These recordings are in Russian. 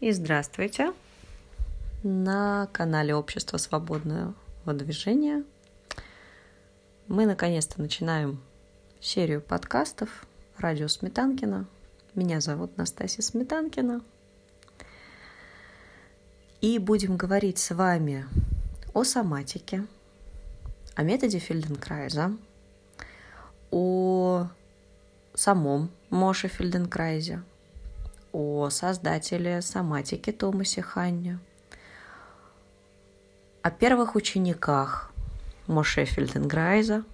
и здравствуйте на канале Общество свободного движения. Мы наконец-то начинаем серию подкастов «Радио Сметанкина». Меня зовут Настасья Сметанкина. И будем говорить с вами о соматике, о методе Фельденкрайза, о самом Моше Фельденкрайзе, о создателе соматики Томасе Ханне, о первых учениках Моше Фельденграйза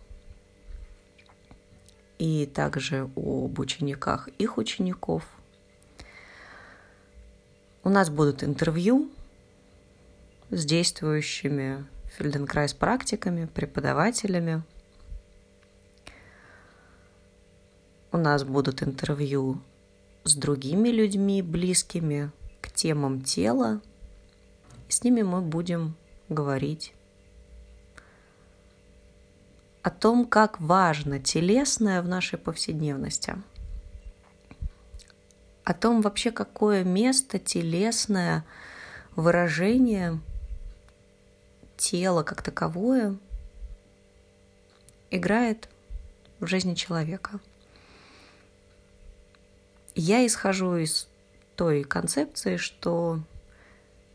и также об учениках их учеников. У нас будут интервью с действующими Фельденкрайз практиками, преподавателями. У нас будут интервью с другими людьми, близкими к темам тела. С ними мы будем говорить о том, как важно телесное в нашей повседневности, о том вообще, какое место телесное выражение тела как таковое играет в жизни человека – я исхожу из той концепции, что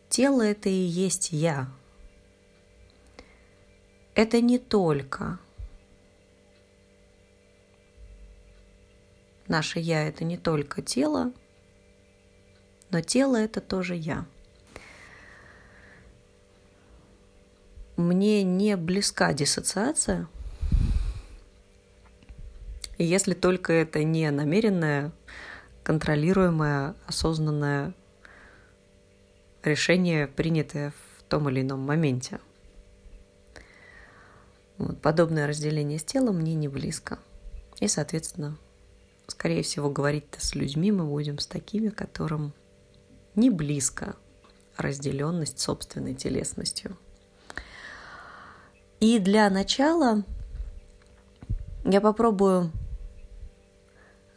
тело это и есть я. Это не только наше я это не только тело, но тело это тоже я. Мне не близка диссоциация, если только это не намеренное контролируемое, осознанное решение, принятое в том или ином моменте. Вот, подобное разделение с телом мне не близко. И, соответственно, скорее всего, говорить-то с людьми мы будем с такими, которым не близко разделенность собственной телесностью. И для начала я попробую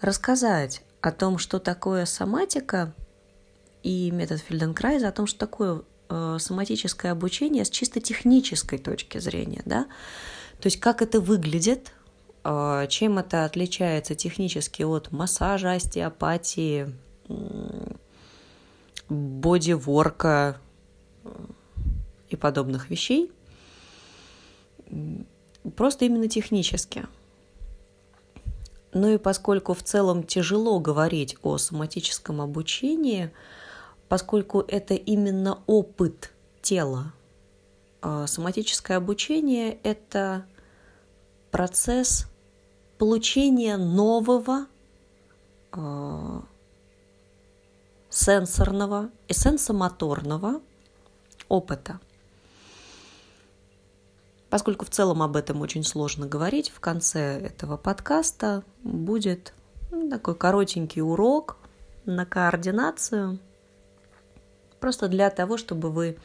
рассказать о том, что такое соматика и метод Фельденкрайза, о том, что такое э, соматическое обучение с чисто технической точки зрения, да, то есть как это выглядит, э, чем это отличается технически от массажа, остеопатии, бодиворка э, и подобных вещей, просто именно технически – ну и поскольку в целом тяжело говорить о соматическом обучении, поскольку это именно опыт тела, а соматическое обучение – это процесс получения нового э, сенсорного и сенсомоторного опыта – Поскольку в целом об этом очень сложно говорить, в конце этого подкаста будет ну, такой коротенький урок на координацию, просто для того, чтобы вы,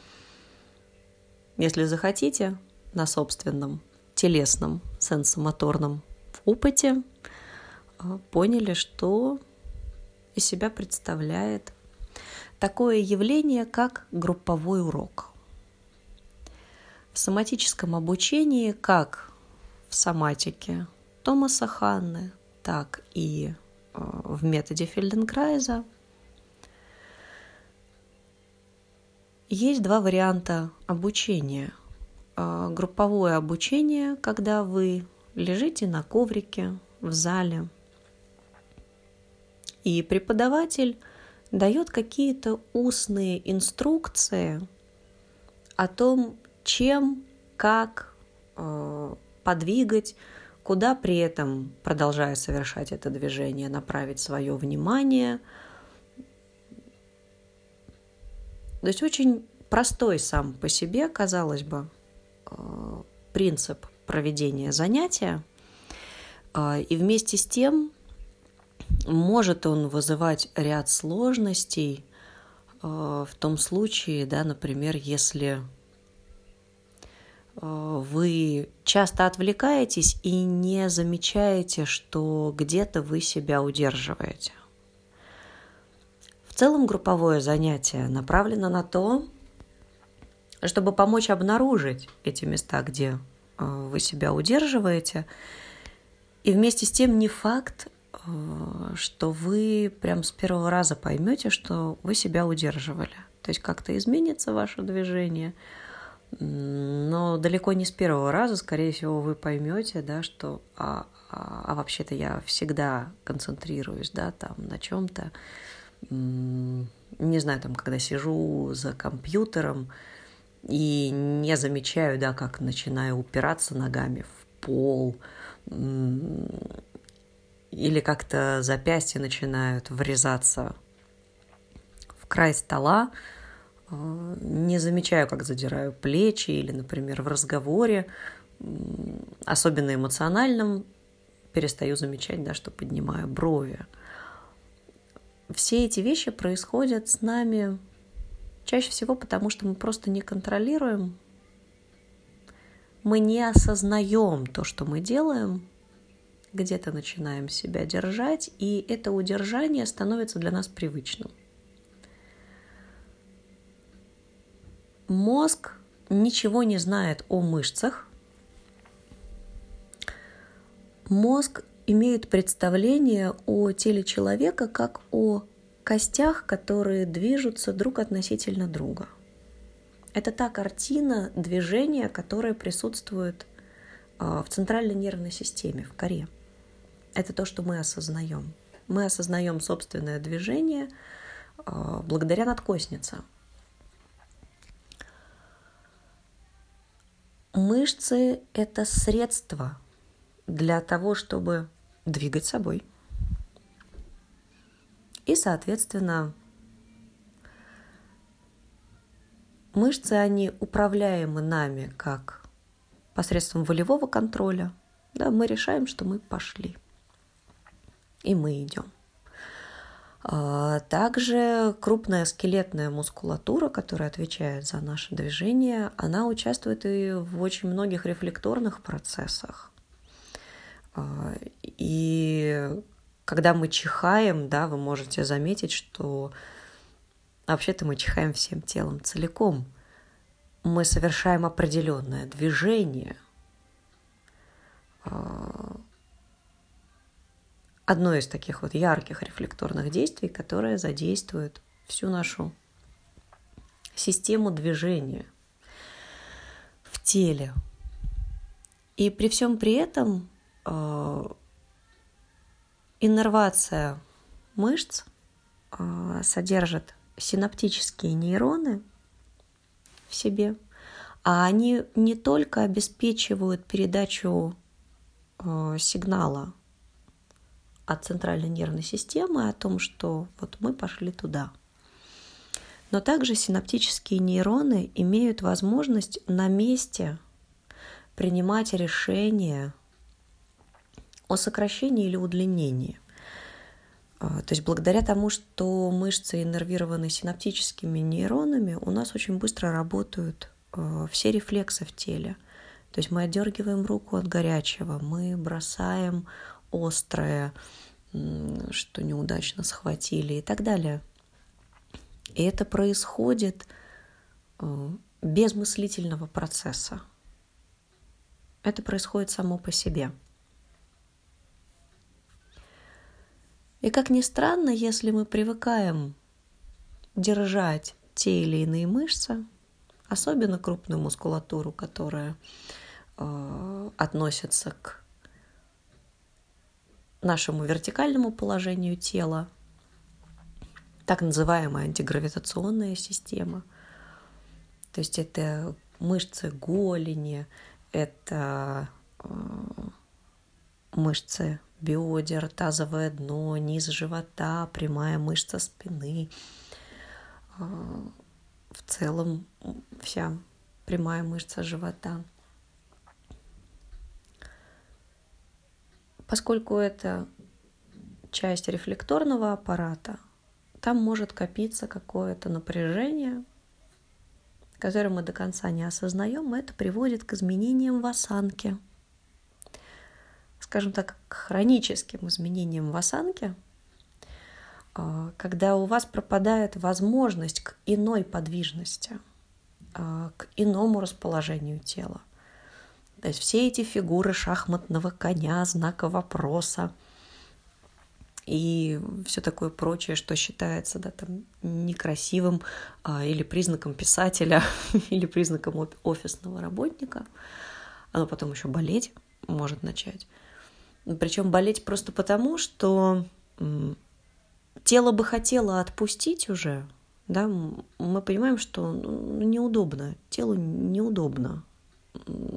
если захотите, на собственном телесном сенсомоторном опыте а, поняли, что из себя представляет такое явление, как групповой урок в соматическом обучении, как в соматике Томаса Ханны, так и э, в методе Фельденкрайза, есть два варианта обучения. Э, групповое обучение, когда вы лежите на коврике в зале, и преподаватель дает какие-то устные инструкции о том, чем, как э, подвигать, куда при этом, продолжая совершать это движение, направить свое внимание. То есть очень простой сам по себе, казалось бы, э, принцип проведения занятия. Э, и вместе с тем может он вызывать ряд сложностей э, в том случае, да, например, если вы часто отвлекаетесь и не замечаете, что где-то вы себя удерживаете. В целом групповое занятие направлено на то, чтобы помочь обнаружить эти места, где э, вы себя удерживаете. И вместе с тем не факт, э, что вы прям с первого раза поймете, что вы себя удерживали. То есть как-то изменится ваше движение, но далеко не с первого раза, скорее всего, вы поймете, да, что а, а, а вообще-то я всегда концентрируюсь, да, там на чем-то, не знаю, там, когда сижу за компьютером, и не замечаю, да, как начинаю упираться ногами в пол, или как-то запястья начинают врезаться в край стола, не замечаю, как задираю плечи или, например, в разговоре, особенно эмоциональном, перестаю замечать, да, что поднимаю брови. Все эти вещи происходят с нами Чаще всего потому, что мы просто не контролируем, мы не осознаем то, что мы делаем, где-то начинаем себя держать, и это удержание становится для нас привычным. Мозг ничего не знает о мышцах. Мозг имеет представление о теле человека как о костях, которые движутся друг относительно друга. Это та картина движения, которая присутствует а, в центральной нервной системе, в коре. Это то, что мы осознаем. Мы осознаем собственное движение а, благодаря надкостнице. Мышцы – это средство для того, чтобы двигать собой – и, соответственно, мышцы, они управляемы нами как посредством волевого контроля. Да, мы решаем, что мы пошли. И мы идем. А, также крупная скелетная мускулатура, которая отвечает за наше движение, она участвует и в очень многих рефлекторных процессах. А, и когда мы чихаем, да, вы можете заметить, что вообще-то мы чихаем всем телом целиком. Мы совершаем определенное движение. Одно из таких вот ярких рефлекторных действий, которое задействует всю нашу систему движения в теле. И при всем при этом а, Иннервация мышц а, содержит синаптические нейроны в себе, а они не только обеспечивают передачу а, сигнала от центральной нервной системы о том, что вот мы пошли туда. Но также синаптические нейроны имеют возможность на месте принимать решения о сокращении или удлинении. А, то есть благодаря тому, что мышцы иннервированы синаптическими нейронами, у нас очень быстро работают а, все рефлексы в теле. То есть мы отдергиваем руку от горячего, мы бросаем острое, что неудачно схватили и так далее. И это происходит а, без мыслительного процесса. Это происходит само по себе – И как ни странно, если мы привыкаем держать те или иные мышцы, особенно крупную мускулатуру, которая э, относится к нашему вертикальному положению тела, так называемая антигравитационная система. То есть это мышцы голени, это э, мышцы бедер, тазовое дно, низ живота, прямая мышца спины. А, в целом вся прямая мышца живота. Поскольку это часть рефлекторного аппарата, там может копиться какое-то напряжение, которое мы до конца не осознаем, и это приводит к изменениям в осанке – скажем так, к хроническим изменениям в осанке, а, когда у вас пропадает возможность к иной подвижности, а, к иному расположению тела. То есть все эти фигуры шахматного коня, знака вопроса и все такое прочее, что считается да, там, некрасивым а, или признаком писателя, или признаком офисного работника, оно потом еще болеть может начать. Причем болеть просто потому, что тело бы хотело отпустить уже, да, мы понимаем, что ну, неудобно, телу неудобно.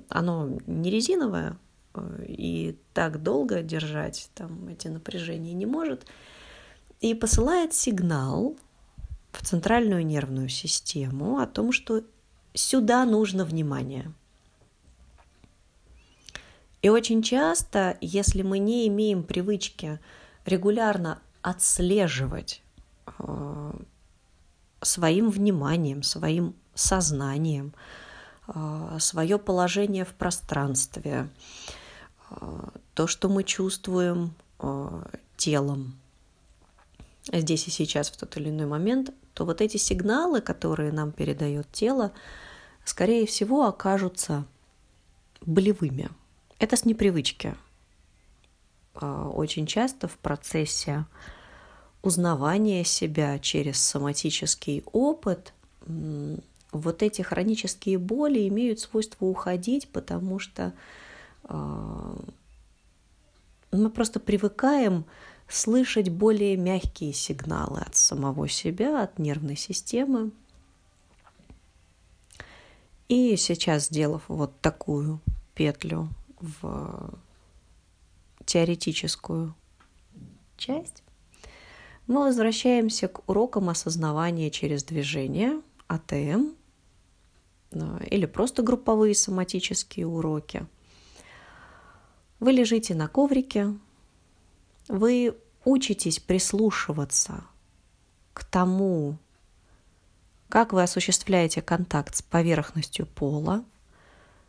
Оно не резиновое, э, и так долго держать там эти напряжения не может. И посылает сигнал в центральную нервную систему о том, что сюда нужно внимание. И очень часто, если мы не имеем привычки регулярно отслеживать э, своим вниманием, своим сознанием, свое положение в пространстве, э, то, что мы чувствуем телом здесь и сейчас в тот или иной момент, то вот эти сигналы, которые нам передает тело, скорее всего, окажутся болевыми. Это с непривычки. А, очень часто в процессе узнавания себя через соматический опыт вот эти хронические боли имеют свойство уходить, потому что а, мы просто привыкаем слышать более мягкие сигналы от самого себя, от нервной системы. И сейчас, сделав вот такую петлю в теоретическую часть, мы возвращаемся к урокам осознавания через движение, АТМ, или просто групповые соматические уроки. Вы лежите на коврике, вы учитесь прислушиваться к тому, как вы осуществляете контакт с поверхностью пола,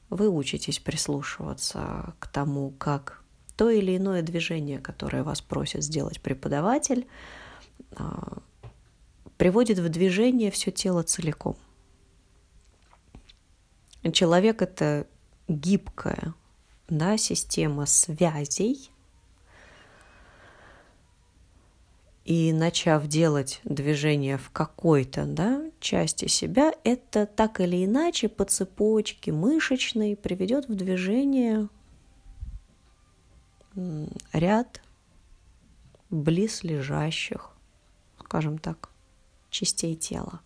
вы учитесь прислушиваться к тому, как то или иное движение, которое вас просит сделать преподаватель, а, приводит в движение все тело целиком. Человек – это гибкая да, система связей, и начав делать движение в какой-то да, части себя, это так или иначе по цепочке мышечной приведет в движение ряд близлежащих, скажем так, частей тела.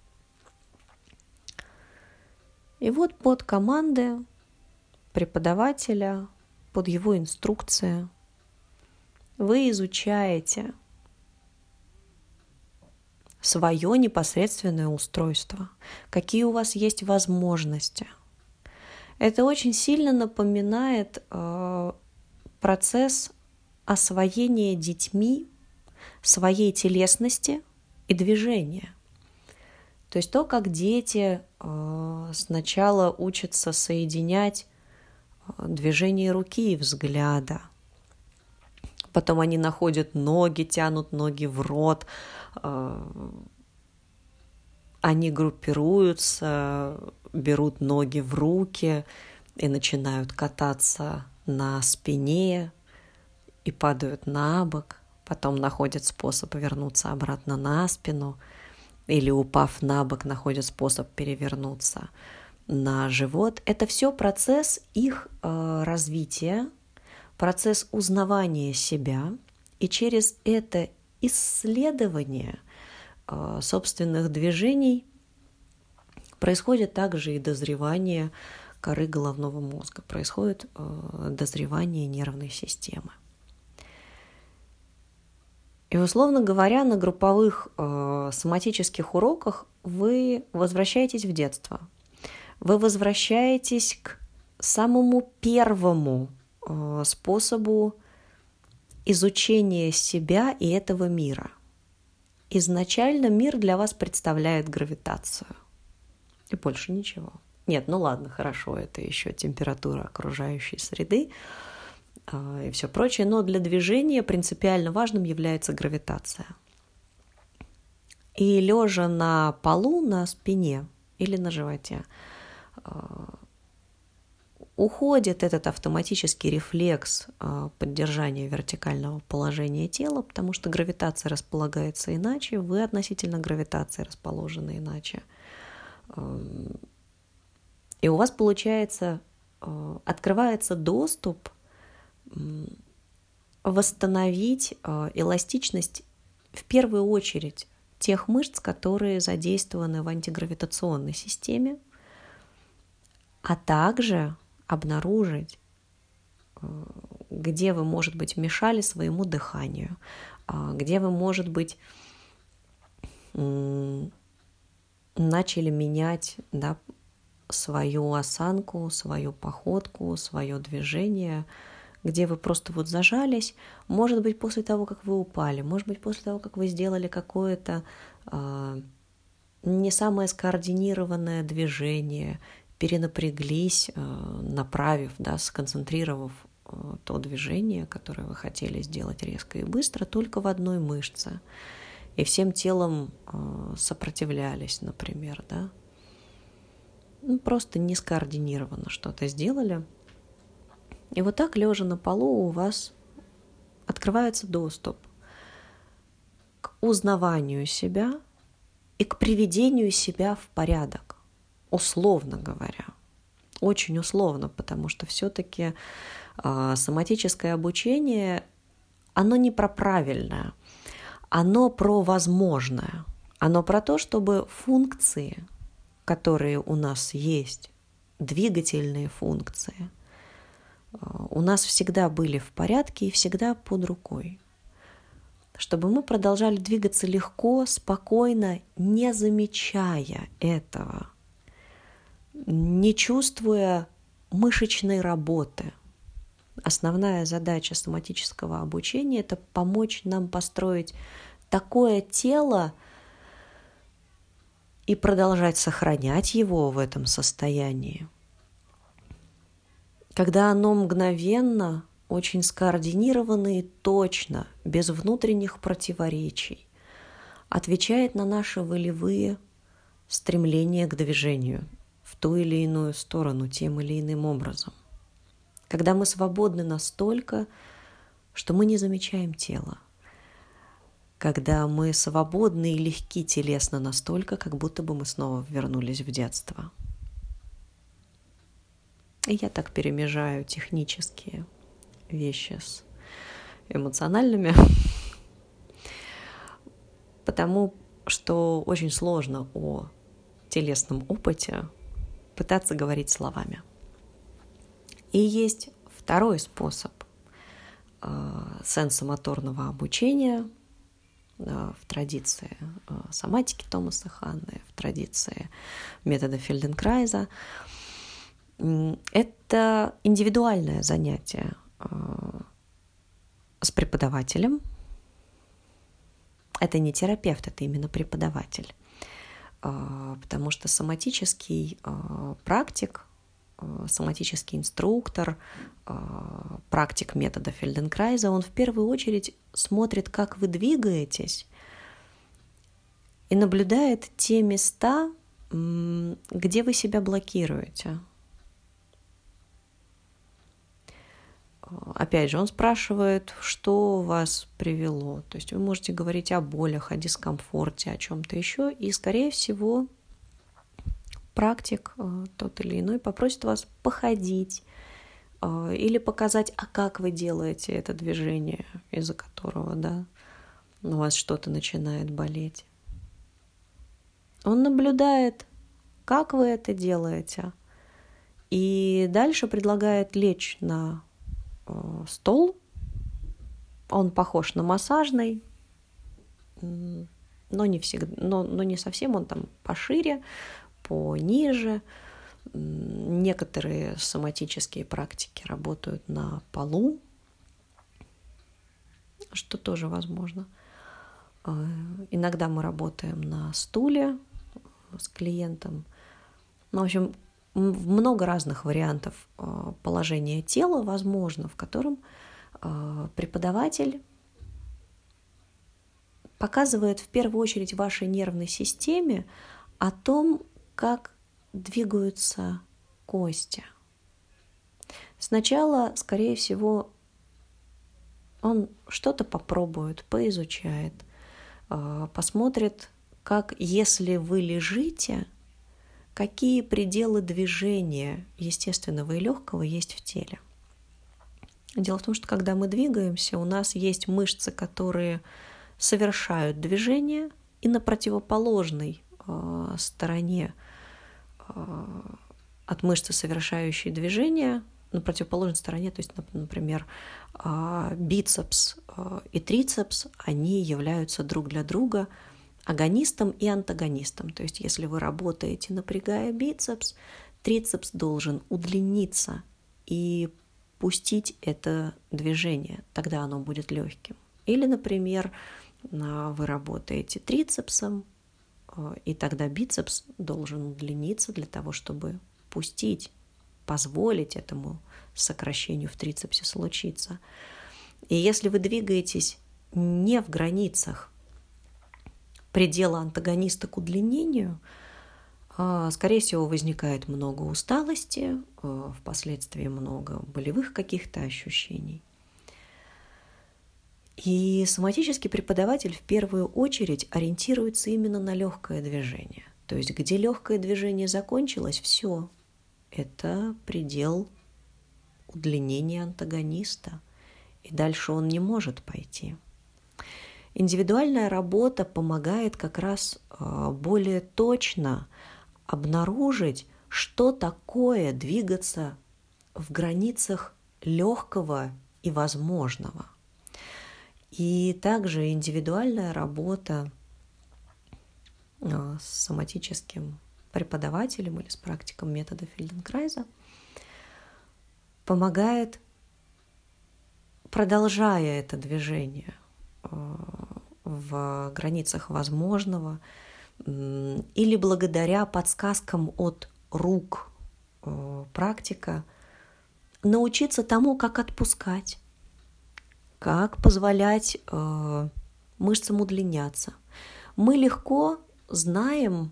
И вот под команды преподавателя, под его инструкция вы изучаете свое непосредственное устройство, какие у вас есть возможности. Это очень сильно напоминает э, процесс освоения детьми своей телесности и движения. То есть то, как дети э, сначала учатся соединять э, движение руки и взгляда, потом они находят ноги, тянут ноги в рот, э, они группируются, берут ноги в руки и начинают кататься на спине и падают на бок, потом находят способ вернуться обратно на спину, или упав на бок, находят способ перевернуться на живот. Это все процесс их э, развития, процесс узнавания себя, и через это исследование э, собственных движений происходит также и дозревание коры головного мозга, происходит э, дозревание нервной системы. И, условно говоря, на групповых э, соматических уроках вы возвращаетесь в детство. Вы возвращаетесь к самому первому э, способу изучения себя и этого мира. Изначально мир для вас представляет гравитацию. И больше ничего. Нет, ну ладно, хорошо, это еще температура окружающей среды э, и все прочее, но для движения принципиально важным является гравитация. И лежа на полу на спине или на животе, уходит этот автоматический рефлекс поддержания вертикального положения тела, потому что гравитация располагается иначе, вы относительно гравитации расположены иначе. И у вас получается, открывается доступ восстановить эластичность в первую очередь тех мышц, которые задействованы в антигравитационной системе, а также обнаружить, э, где вы, может быть, мешали своему дыханию, а, где вы, может быть, начали менять да, свою осанку, свою походку, свое движение, где вы просто вот зажались, может быть, после того, как вы упали, может быть, после того, как вы сделали какое-то э, не самое скоординированное движение, перенапряглись, э, направив, да, сконцентрировав э, то движение, которое вы хотели сделать резко и быстро, только в одной мышце. И всем телом э, сопротивлялись, например, да. Ну, просто не скоординированно что-то сделали. И вот так, лежа на полу, у вас открывается доступ к узнаванию себя и к приведению себя в порядок условно говоря. Очень условно, потому что все-таки э, а, соматическое обучение, оно не про правильное, оно про возможное. Оно про то, чтобы функции, которые у нас есть, двигательные функции, у нас всегда были в порядке и всегда под рукой. Чтобы мы продолжали двигаться легко, спокойно, не замечая этого – не чувствуя мышечной работы. Основная задача соматического обучения – это помочь нам построить такое тело и продолжать сохранять его в этом состоянии. Когда оно мгновенно, очень скоординированно и точно, без внутренних противоречий, отвечает на наши волевые стремления к движению – в ту или иную сторону тем или иным образом. Когда мы свободны настолько, что мы не замечаем тело. Когда мы свободны и легки телесно настолько, как будто бы мы снова вернулись в детство. Я так перемежаю технические вещи с эмоциональными, потому что очень сложно о телесном опыте пытаться говорить словами. И есть второй способ э, сенсомоторного обучения э, в традиции э, соматики Томаса Ханны, в традиции метода Фельденкрайза. Это индивидуальное занятие с преподавателем. Это не терапевт, это именно преподаватель. А, потому что соматический а, практик, а, соматический инструктор, практик метода Фельденкрайза, он в первую очередь смотрит, как вы двигаетесь, и наблюдает те места, где вы себя блокируете – опять же, он спрашивает, что вас привело. То есть вы можете говорить о болях, о дискомфорте, о чем-то еще, и, скорее всего, практик э, тот или иной попросит вас походить э, или показать, а как вы делаете это движение, из-за которого, да, у вас что-то начинает болеть. Он наблюдает, как вы это делаете, и дальше предлагает лечь на стол. Он похож на массажный, но не всегда, но, но не совсем, он там пошире, пониже. Некоторые соматические практики работают на полу, что тоже возможно. Э, иногда мы работаем на стуле с клиентом. Ну, в общем, много разных вариантов э, положения тела возможно, в котором э, преподаватель показывает в первую очередь вашей нервной системе о том, как двигаются кости. Сначала, скорее всего, он что-то попробует, поизучает, а, посмотрит, как если вы лежите, какие пределы движения естественного и легкого есть в теле. Дело в том, что когда мы двигаемся, у нас есть мышцы, которые совершают движение, и на противоположной э, стороне э, от мышцы, совершающей движение, на противоположной стороне, то есть, например, э, бицепс э, и трицепс, они являются друг для друга агонистом и антагонистом. То есть, если вы работаете, напрягая бицепс, трицепс должен удлиниться и пустить это движение, тогда оно будет легким. Или, например, вы работаете трицепсом, э, и тогда бицепс должен удлиниться для того, чтобы пустить, позволить этому сокращению в трицепсе случиться. И если вы двигаетесь не в границах предела антагониста к удлинению, э, скорее всего, возникает много усталости, э, впоследствии много болевых каких-то ощущений. И соматический преподаватель в первую очередь ориентируется именно на легкое движение. То есть где легкое движение закончилось, все, это предел удлинения антагониста, и дальше он не может пойти. Индивидуальная работа помогает как раз а, более точно обнаружить, что такое двигаться в границах легкого и возможного – и также индивидуальная работа а, с соматическим преподавателем или с практиком метода Фельденкрайза помогает, продолжая это движение в границах возможного или благодаря подсказкам от рук а, практика, научиться тому, как отпускать, как позволять э, мышцам удлиняться. Мы легко знаем,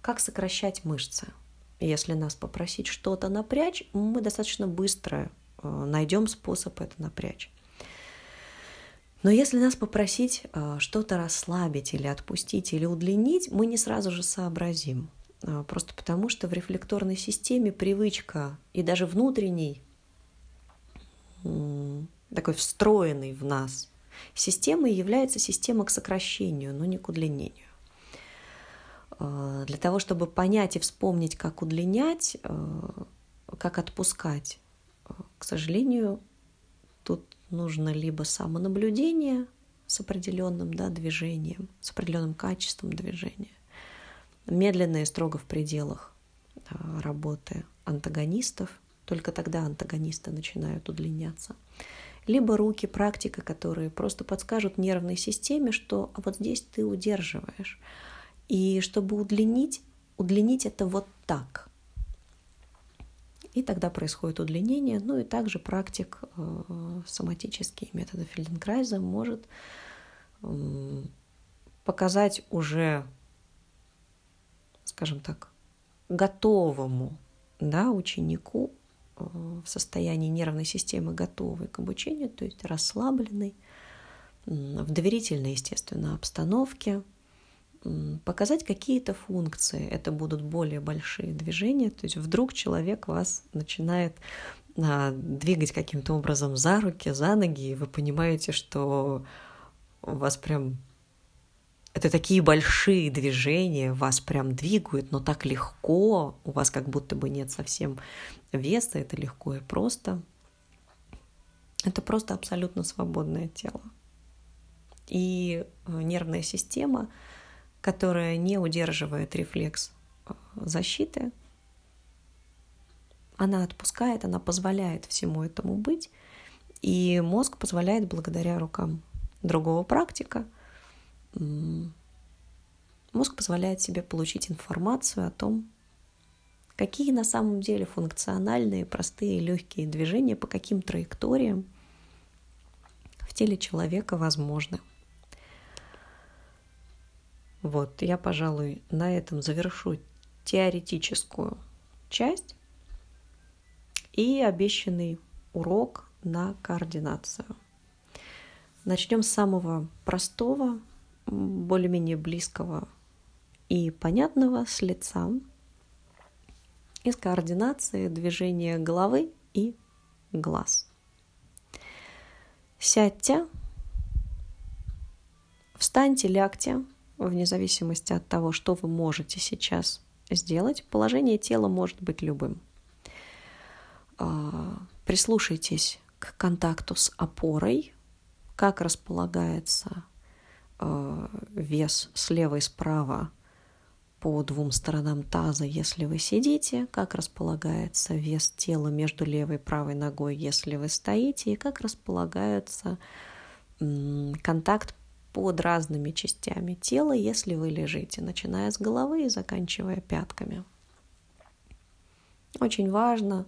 как сокращать мышцы. Если нас попросить что-то напрячь, мы достаточно быстро э, найдем способ это напрячь. Но если нас попросить э, что-то расслабить или отпустить или удлинить, мы не сразу же сообразим. Э, просто потому, что в рефлекторной системе привычка и даже внутренний такой встроенный в нас системой является система к сокращению, но не к удлинению. А, для того, чтобы понять и вспомнить, как удлинять, а, как отпускать, а, к сожалению, тут нужно либо самонаблюдение с определенным да, движением, с определенным качеством движения, медленное строго в пределах работы антагонистов – только тогда антагонисты начинают удлиняться. Либо руки, практика, которые просто подскажут нервной системе, что а вот здесь ты удерживаешь. И чтобы удлинить, удлинить это вот так. И тогда происходит удлинение. Ну и также практик э, соматический метода Фельденкрайза может э, показать уже, скажем так, готовому да, ученику в состоянии нервной системы готовый к обучению, то есть расслабленный, в доверительной, естественно, обстановке, показать какие-то функции. Это будут более большие движения, то есть вдруг человек вас начинает а, двигать каким-то образом за руки, за ноги, и вы понимаете, что у вас прям это такие большие движения, вас прям двигают, но так легко, у вас как будто бы нет совсем веса, это легко и просто. Это просто абсолютно свободное тело. И э, нервная система, которая не удерживает рефлекс э, защиты, она отпускает, она позволяет всему этому быть, и мозг позволяет благодаря рукам другого практика – мозг позволяет себе получить информацию о том, какие на самом деле функциональные, простые, легкие движения, по каким траекториям в теле человека возможны. Вот, я, пожалуй, на этом завершу теоретическую часть и обещанный урок на координацию. Начнем с самого простого, более-менее близкого и понятного с лица, из координации движения головы и глаз. Сядьте, встаньте, лягте, вне зависимости от того, что вы можете сейчас сделать. Положение тела может быть любым. А, прислушайтесь к контакту с опорой, как располагается а, вес слева и справа по двум сторонам таза, если вы сидите, как располагается вес тела между левой и правой ногой, если вы стоите, и как располагается контакт под разными частями тела, если вы лежите, начиная с головы и заканчивая пятками. Очень важно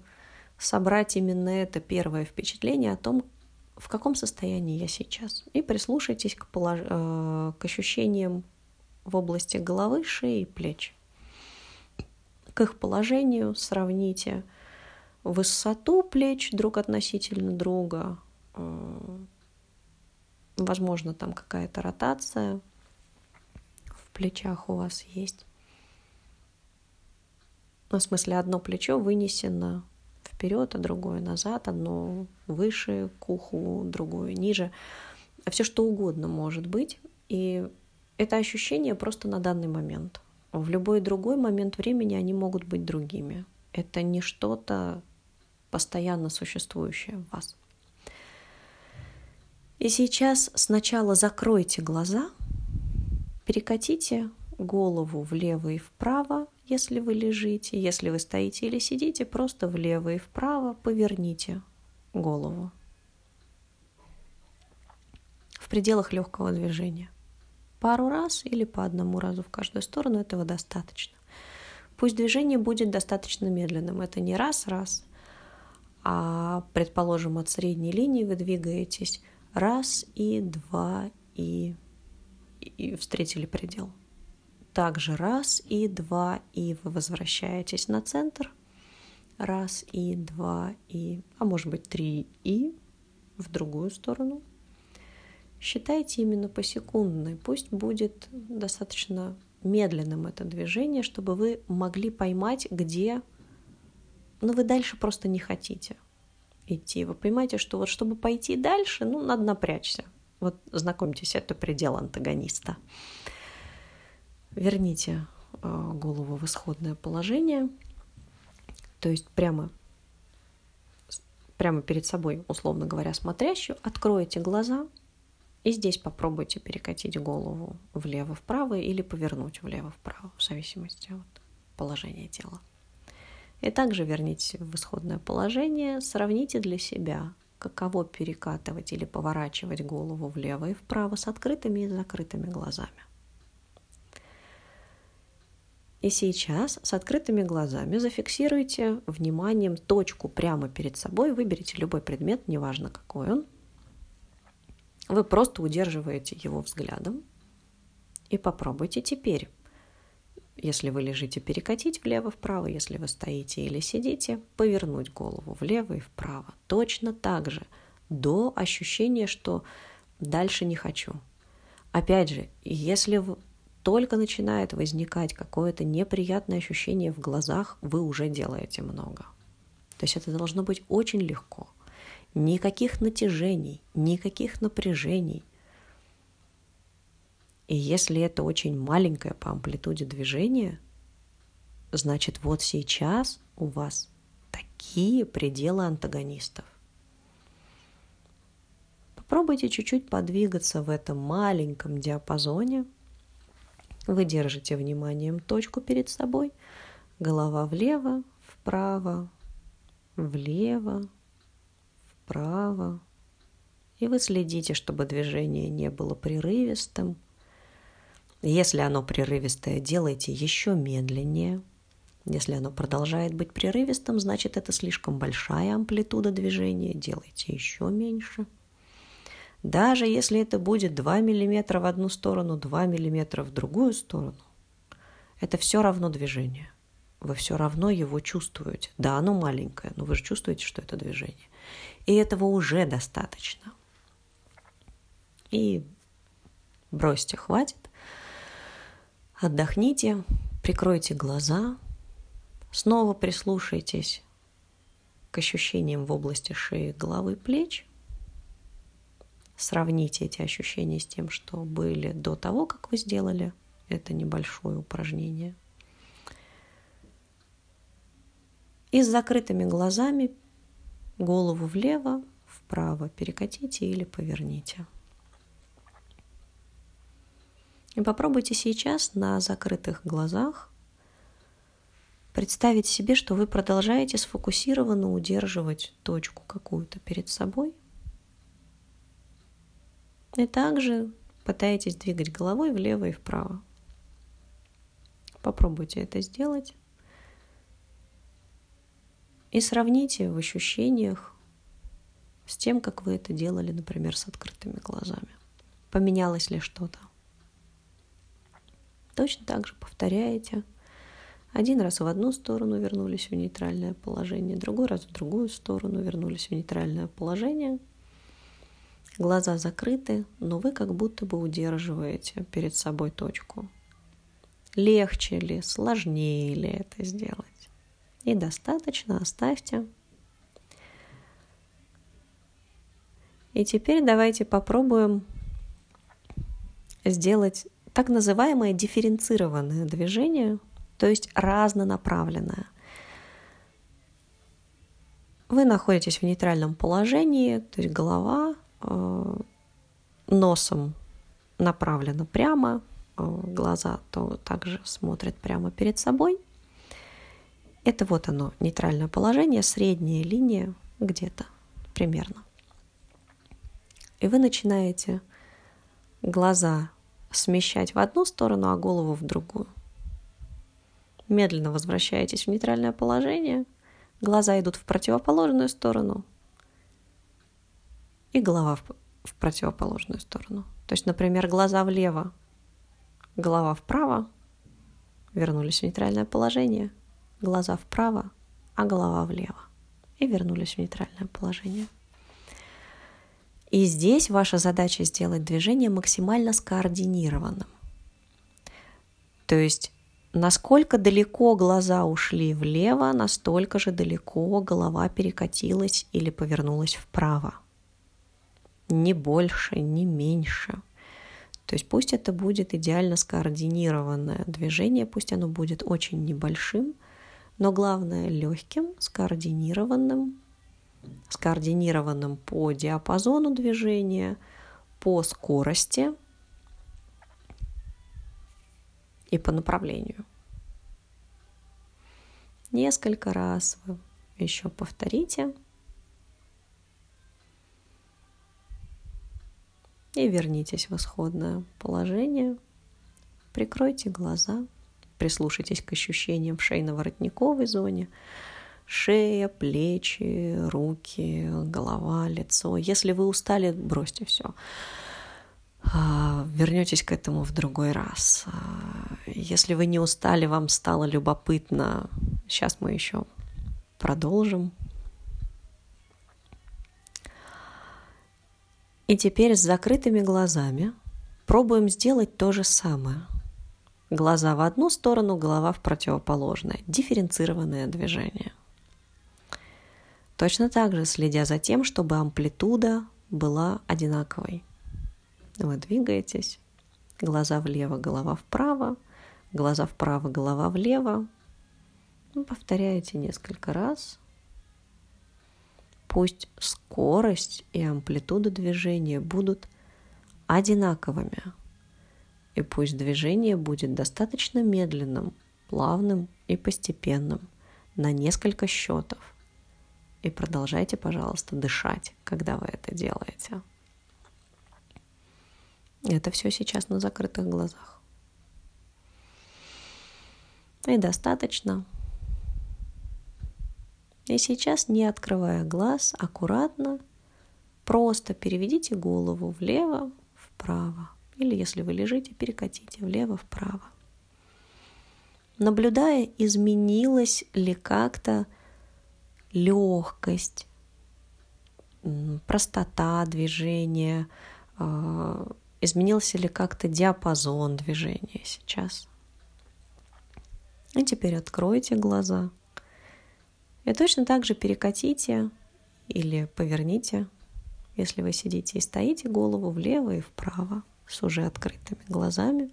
собрать именно это первое впечатление о том, в каком состоянии я сейчас. И прислушайтесь к, полож... Э, к ощущениям в области головы, шеи и плеч. К их положению сравните высоту плеч друг относительно друга, э, возможно, там какая-то ротация в плечах у вас есть. Ну, в смысле, одно плечо вынесено вперед, а другое назад, одно выше к уху, другое ниже. Все что угодно может быть. И это ощущение просто на данный момент. В любой другой момент времени они могут быть другими. Это не что-то постоянно существующее в вас. И сейчас сначала закройте глаза, перекатите голову влево и вправо, если вы лежите. Если вы стоите или сидите, просто влево и вправо поверните голову в пределах легкого движения – пару раз или по одному разу в каждую сторону этого достаточно. Пусть движение будет достаточно медленным. Это не раз-раз, а, предположим, от средней линии вы двигаетесь раз и два и, и встретили предел. Также раз и два и вы возвращаетесь на центр. Раз и два и, а может быть три и в другую сторону. Считайте именно посекундно, пусть будет достаточно медленным это движение, чтобы вы могли поймать, где, ну, вы дальше просто не хотите идти. Вы понимаете, что вот чтобы пойти дальше, ну, надо напрячься. Вот знакомьтесь, это предел антагониста. Верните э, голову в исходное положение, то есть прямо прямо перед собой, условно говоря, смотрящую, откройте глаза – и здесь попробуйте перекатить голову влево-вправо или повернуть влево-вправо, в зависимости от положения тела. И также вернитесь в исходное положение, сравните для себя, каково перекатывать или поворачивать голову влево и вправо с открытыми и закрытыми глазами. И сейчас с открытыми глазами зафиксируйте вниманием точку прямо перед собой, выберите любой предмет, неважно какой он, вы просто удерживаете его взглядом и попробуйте теперь, если вы лежите, перекатить влево-вправо, если вы стоите или сидите, повернуть голову влево и вправо. Точно так же, до ощущения, что дальше не хочу. Опять же, если только начинает возникать какое-то неприятное ощущение в глазах, вы уже делаете много. То есть это должно быть очень легко – никаких натяжений, никаких напряжений. И если это очень маленькое по амплитуде движения, значит вот сейчас у вас такие пределы антагонистов. Попробуйте чуть-чуть подвигаться в этом маленьком диапазоне. Вы держите вниманием точку перед собой, голова влево, вправо, влево, вправо. И вы следите, чтобы движение не было прерывистым. Если оно прерывистое, делайте еще медленнее. Если оно продолжает быть прерывистым, значит это слишком большая амплитуда движения, делайте еще меньше. Даже если это будет 2 мм в одну сторону, 2 мм в другую сторону, это все равно движение. Вы все равно его чувствуете. Да, оно маленькое, но вы же чувствуете, что это движение. И этого уже достаточно. И бросьте, хватит. Отдохните, прикройте глаза, снова прислушайтесь к ощущениям в области шеи, головы, плеч. Сравните эти ощущения с тем, что были до того, как вы сделали это небольшое упражнение. И с закрытыми глазами голову влево, вправо перекатите или поверните. И попробуйте сейчас на закрытых глазах представить себе, что вы продолжаете сфокусированно удерживать точку какую-то перед собой. И также пытаетесь двигать головой влево и вправо. Попробуйте это сделать. И сравните в ощущениях с тем, как вы это делали, например, с открытыми глазами. Поменялось ли что-то? Точно так же повторяете. Один раз в одну сторону вернулись в нейтральное положение, другой раз в другую сторону вернулись в нейтральное положение. Глаза закрыты, но вы как будто бы удерживаете перед собой точку. Легче ли, сложнее ли это сделать? И достаточно, оставьте. И теперь давайте попробуем сделать так называемое дифференцированное движение, то есть разнонаправленное. Вы находитесь в нейтральном положении, то есть голова э, носом направлена прямо, э, глаза то также смотрят прямо перед собой. Это вот оно, нейтральное положение, средняя линия где-то примерно. И вы начинаете глаза смещать в одну сторону, а голову в другую. Медленно возвращаетесь в нейтральное положение, глаза идут в противоположную сторону, и голова в, в противоположную сторону. То есть, например, глаза влево, голова вправо, вернулись в нейтральное положение, глаза вправо, а голова влево, и вернулись в нейтральное положение. И здесь ваша задача сделать движение максимально скоординированным. То есть насколько далеко глаза ушли влево, настолько же далеко голова перекатилась или повернулась вправо. Ни больше, ни меньше. То есть пусть это будет идеально скоординированное движение, пусть оно будет очень небольшим, но главное легким, скоординированным, скоординированным по диапазону движения, по скорости и по направлению. Несколько раз вы еще повторите. И вернитесь в исходное положение. Прикройте глаза, прислушайтесь к ощущениям в шейно-воротниковой зоне, шея, плечи, руки, голова, лицо. Если вы устали, бросьте все. А, вернетесь к этому в другой раз. А, если вы не устали, вам стало любопытно, сейчас мы еще продолжим. И теперь с закрытыми глазами пробуем сделать то же самое. Глаза в одну сторону, голова в противоположное. Дифференцированное движение. Точно так же следя за тем, чтобы амплитуда была одинаковой. Вы двигаетесь, глаза влево, голова вправо, глаза вправо, голова влево. Ну, повторяете несколько раз. Пусть скорость и амплитуда движения будут одинаковыми. И пусть движение будет достаточно медленным, плавным и постепенным на несколько счетов – и продолжайте, пожалуйста, дышать, когда вы это делаете. Это все сейчас на закрытых глазах. И достаточно. И сейчас, не открывая глаз, аккуратно просто переведите голову влево, вправо. Или если вы лежите, перекатите влево-вправо. Наблюдая, изменилась ли как-то легкость, простота движения, а, изменился ли как-то диапазон движения сейчас. И теперь откройте глаза. И точно так же перекатите или поверните, если вы сидите и стоите, голову влево и вправо с уже открытыми глазами.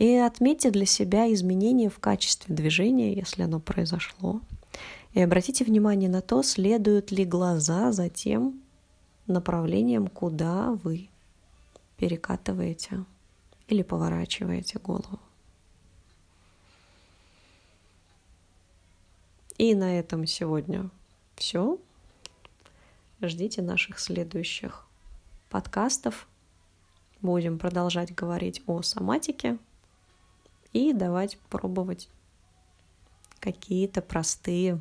И отметьте для себя изменения в качестве движения, если оно произошло. И обратите внимание на то, следуют ли глаза за тем направлением, куда вы перекатываете или поворачиваете голову. И на этом сегодня все. Ждите наших следующих подкастов. Будем продолжать говорить о соматике и давать пробовать какие-то простые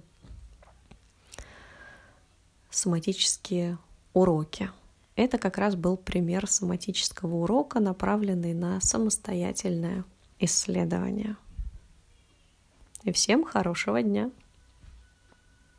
соматические уроки. Это как раз был пример соматического урока, направленный на самостоятельное исследование. И всем хорошего дня!